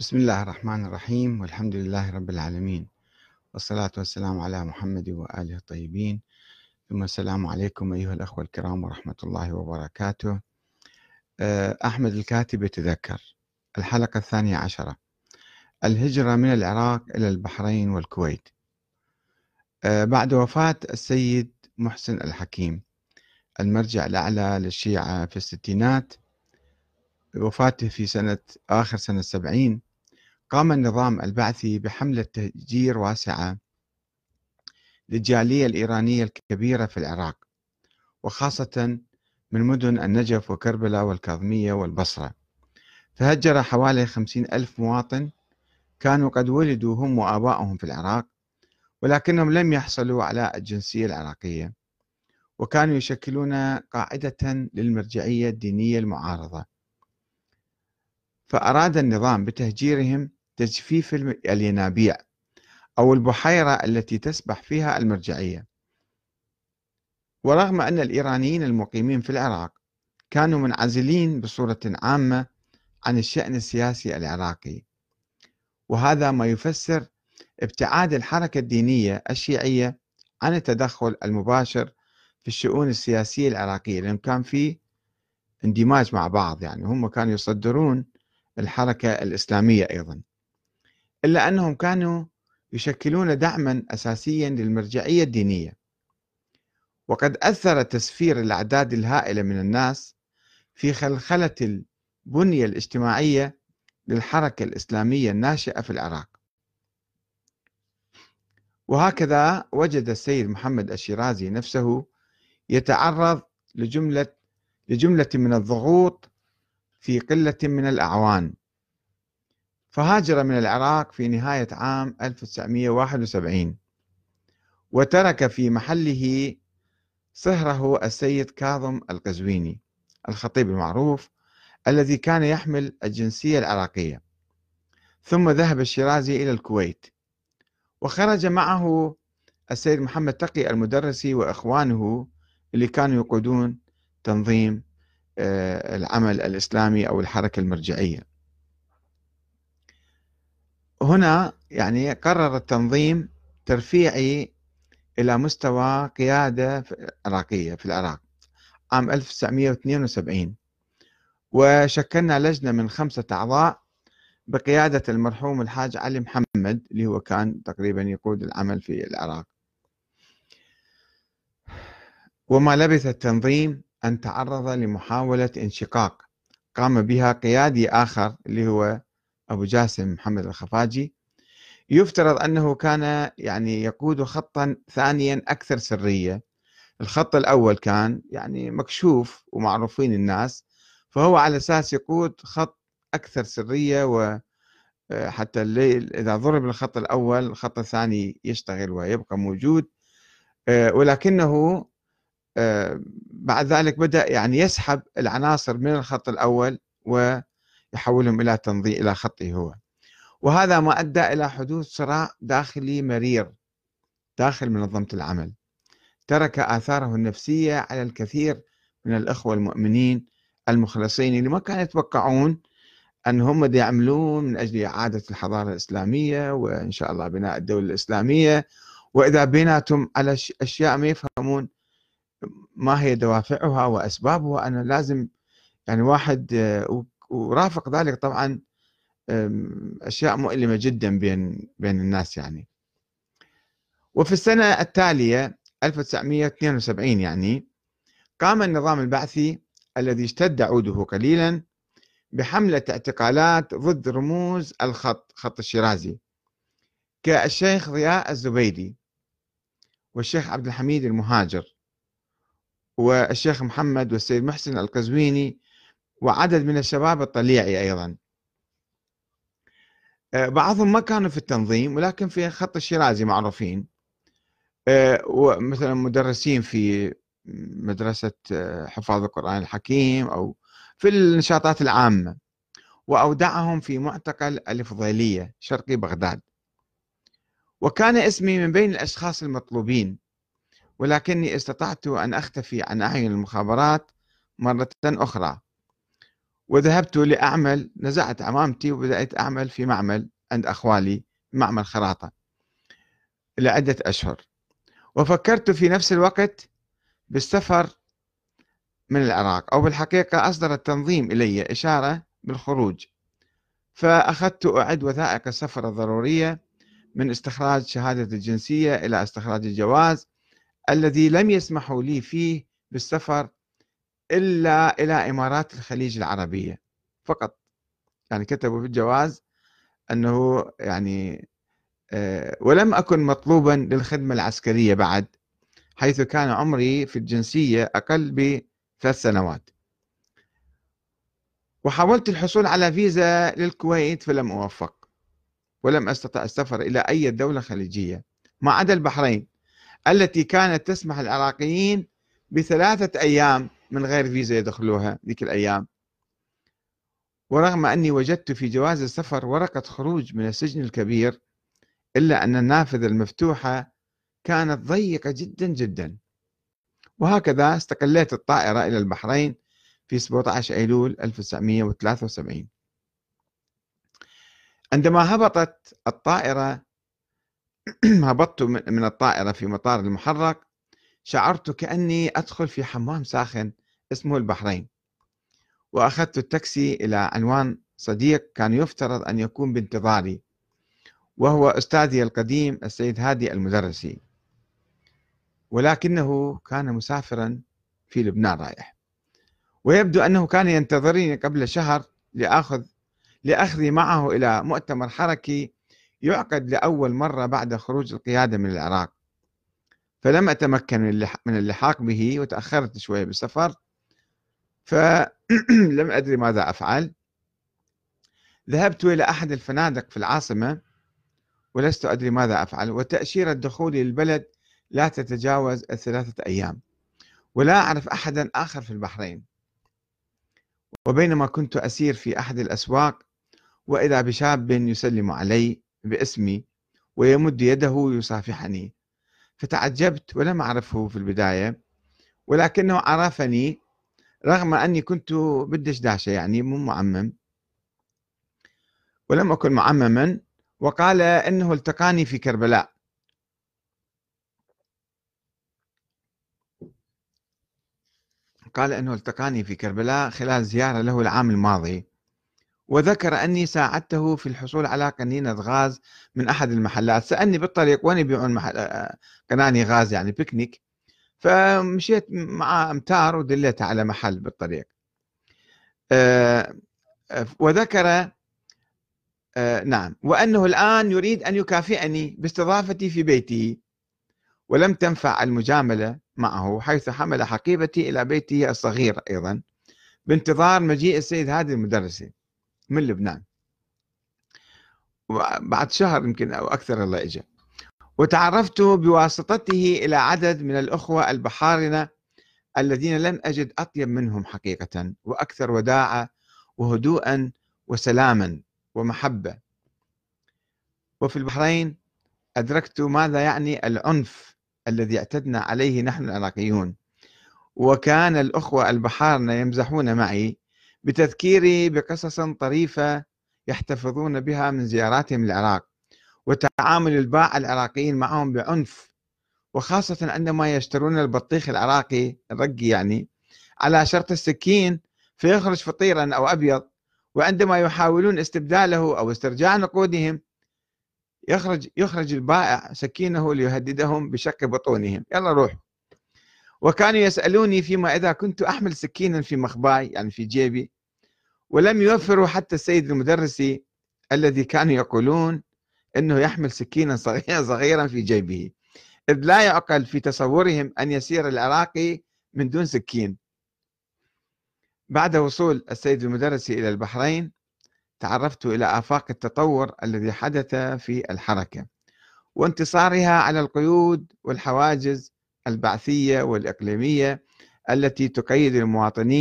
بسم الله الرحمن الرحيم والحمد لله رب العالمين. والصلاة والسلام على محمد وآله الطيبين. ثم السلام عليكم أيها الأخوة الكرام ورحمة الله وبركاته. آه، أحمد الكاتب يتذكر الحلقة الثانية عشرة. الهجرة من العراق إلى البحرين والكويت. آه، بعد وفاة السيد محسن الحكيم المرجع الأعلى للشيعة في الستينات. وفاته في سنة آخر سنة السبعين. قام النظام البعثي بحملة تهجير واسعة للجالية الإيرانية الكبيرة في العراق وخاصة من مدن النجف وكربلاء والكاظمية والبصرة. فهجر حوالي خمسين ألف مواطن كانوا قد ولدوا هم وآبائهم في العراق ولكنهم لم يحصلوا على الجنسية العراقية وكانوا يشكلون قاعدة للمرجعية الدينية المعارضة. فأراد النظام بتهجيرهم تجفيف الينابيع أو البحيرة التي تسبح فيها المرجعية. ورغم أن الإيرانيين المقيمين في العراق كانوا منعزلين بصورة عامة عن الشأن السياسي العراقي وهذا ما يفسر ابتعاد الحركة الدينية الشيعية عن التدخل المباشر في الشؤون السياسية العراقية لأن كان في اندماج مع بعض يعني هم كانوا يصدرون الحركة الإسلامية أيضا. إلا أنهم كانوا يشكلون دعما أساسيا للمرجعية الدينية. وقد أثر تسفير الأعداد الهائلة من الناس في خلخلة البنية الاجتماعية للحركة الإسلامية الناشئة في العراق. وهكذا وجد السيد محمد الشيرازي نفسه يتعرض لجملة لجملة من الضغوط في قلة من الأعوان. فهاجر من العراق في نهاية عام 1971 وترك في محله صهره السيد كاظم القزويني الخطيب المعروف الذي كان يحمل الجنسية العراقية. ثم ذهب الشيرازي إلى الكويت وخرج معه السيد محمد تقي المدرسي وإخوانه اللي كانوا يقودون تنظيم آه، العمل الإسلامي أو الحركة المرجعية. هنا يعني قرر التنظيم ترفيعي إلى مستوى قيادة عراقية في العراق عام 1972 وشكلنا لجنة من خمسة أعضاء بقيادة المرحوم الحاج علي محمد اللي هو كان تقريبا يقود العمل في العراق. وما لبث التنظيم أن تعرض لمحاولة انشقاق قام بها قيادي آخر اللي هو أبو جاسم محمد الخفاجي يفترض أنه كان يعني يقود خطا ثانيا أكثر سرية. الخط الأول كان يعني مكشوف ومعروفين الناس فهو على أساس يقود خط أكثر سرية وحتى إذا ضرب الخط الأول الخط الثاني يشتغل ويبقى موجود. آه، ولكنه آه، بعد ذلك بدأ يعني يسحب العناصر من الخط الأول ويحولهم إلى تنظيم إلى خطه هو. وهذا ما أدى إلى حدوث صراع داخلي مرير داخل منظمة العمل. ترك آثاره النفسية على الكثير من الأخوة المؤمنين المخلصين اللي ما كانوا يتوقعون أن هم يعملون من أجل إعادة الحضارة الإسلامية وإن شاء الله بناء الدولة الإسلامية. وإذا بيناتهم على أشياء ما يفهمون ما هي دوافعها وأسبابها أنا لازم يعني واحد آه، ورافق ذلك طبعا أشياء مؤلمة جدا بين بين الناس يعني. وفي السنة التالية 1972 يعني قام النظام البعثي الذي اشتد عوده قليلا بحملة اعتقالات ضد رموز الخط خط الشيرازي كالشيخ ضياء الزبيدي والشيخ عبد الحميد المهاجر والشيخ محمد والسيد محسن القزويني وعدد من الشباب الطليعي أيضا. آه، بعضهم ما كانوا في التنظيم ولكن في خط الشيرازي معروفين. آه، ومثلا مدرسين في مدرسة آه، حفاظ القرآن الحكيم أو في النشاطات العامة. وأودعهم في معتقل الفضيلية شرقي بغداد. وكان اسمي من بين الأشخاص المطلوبين ولكني استطعت أن أختفي عن أعين المخابرات مرة أخرى. وذهبت لأعمل نزعت عمامتي وبدأت أعمل في معمل عند أخوالي معمل خراطة لعدة أشهر. وفكرت في نفس الوقت بالسفر من العراق أو بالحقيقة أصدر التنظيم إلي إشارة بالخروج. فأخذت أعد وثائق السفر الضرورية من استخراج شهادة الجنسية إلى استخراج الجواز الذي لم يسمحوا لي فيه بالسفر إلا إلى إمارات الخليج العربية. فقط. يعني كتبوا في الجواز أنه يعني آه، ولم أكن مطلوبا للخدمة العسكرية بعد حيث كان عمري في الجنسية أقل بثلاث سنوات. وحاولت الحصول على فيزا للكويت فلم أوفق. ولم أستطع السفر إلى أي دولة خليجية. ما عدا البحرين التي كانت تسمح العراقيين بثلاثة أيام من غير فيزا يدخلوها ذيك الأيام. ورغم أني وجدت في جواز السفر ورقة خروج من السجن الكبير إلا أن النافذة المفتوحة كانت ضيقة جدا جدا. وهكذا استقليت الطائرة إلى البحرين في 17 أيلول 1973 عندما هبطت الطائرة هبطت من الطائرة في مطار المحرق شعرت كأني أدخل في حمام ساخن اسمه البحرين. وأخذت التاكسي إلى عنوان صديق كان يفترض أن يكون بانتظاري وهو أستاذي القديم السيد هادي المدرسي. ولكنه كان مسافرا في لبنان رايح. ويبدو أنه كان ينتظرني قبل شهر لأخذ لأخذي معه إلى مؤتمر حركي يعقد لأول مرة بعد خروج القيادة من العراق. فلم أتمكن من اللحاق به وتأخرت شوية بالسفر. فلم أدري ماذا أفعل. ذهبت إلى أحد الفنادق في العاصمة ولست أدري ماذا أفعل. وتأشيرة دخولي للبلد لا تتجاوز الثلاثة أيام. ولا أعرف أحدا آخر في البحرين. وبينما كنت أسير في أحد الأسواق وإذا بشاب يسلم علي باسمي ويمد يده يصافحني. فتعجبت ولم أعرفه في البداية ولكنه عرفني رغم أني كنت بالدشداشة يعني مو معمم. ولم أكن معمما وقال إنه التقاني في كربلاء. قال إنه التقاني في كربلاء خلال زيارة له العام الماضي. وذكر أني ساعدته في الحصول على قنينه غاز من أحد المحلات. سألني بالطريق وين يبيعون محل قناني غاز يعني بيكنيك. فمشيت مع أمتار ودليته على محل بالطريق. أه وذكر آه نعم. وأنه الآن يريد أن يكافئني باستضافتي في بيته ولم تنفع المجاملة معه حيث حمل حقيبتي إلى بيته الصغير أيضا بانتظار مجيء السيد هادي المدرسي. من لبنان. بعد شهر يمكن أو أكثر الله إجا. وتعرفت بواسطته إلى عدد من الأخوة البحارنة الذين لم أجد أطيب منهم حقيقة وأكثر وداعة وهدوءا وسلاما ومحبة. وفي البحرين أدركت ماذا يعني العنف الذي اعتدنا عليه نحن العراقيون. وكان الأخوة البحارنة يمزحون معي بتذكيري بقصص طريفة يحتفظون بها من زياراتهم العراق وتعامل الباعة العراقيين معهم بعنف وخاصة عندما يشترون البطيخ العراقي الرقي يعني على شرط السكين فيخرج فطيرا أو أبيض وعندما يحاولون استبداله أو استرجاع نقودهم يخرج يخرج البائع سكينه ليهددهم بشق بطونهم. يلا روح وكانوا يسألوني فيما إذا كنت أحمل سكينا في مخباي يعني في جيبي ولم يوفروا حتى السيد المدرسي الذي كانوا يقولون أنه يحمل سكينا صغيرا في جيبه. إذ لا يعقل في تصورهم أن يسير العراقي من دون سكين. بعد وصول السيد المدرسي إلى البحرين تعرفت إلى آفاق التطور الذي حدث في الحركة وانتصارها على القيود والحواجز البعثية والإقليمية التي تقيد المواطنين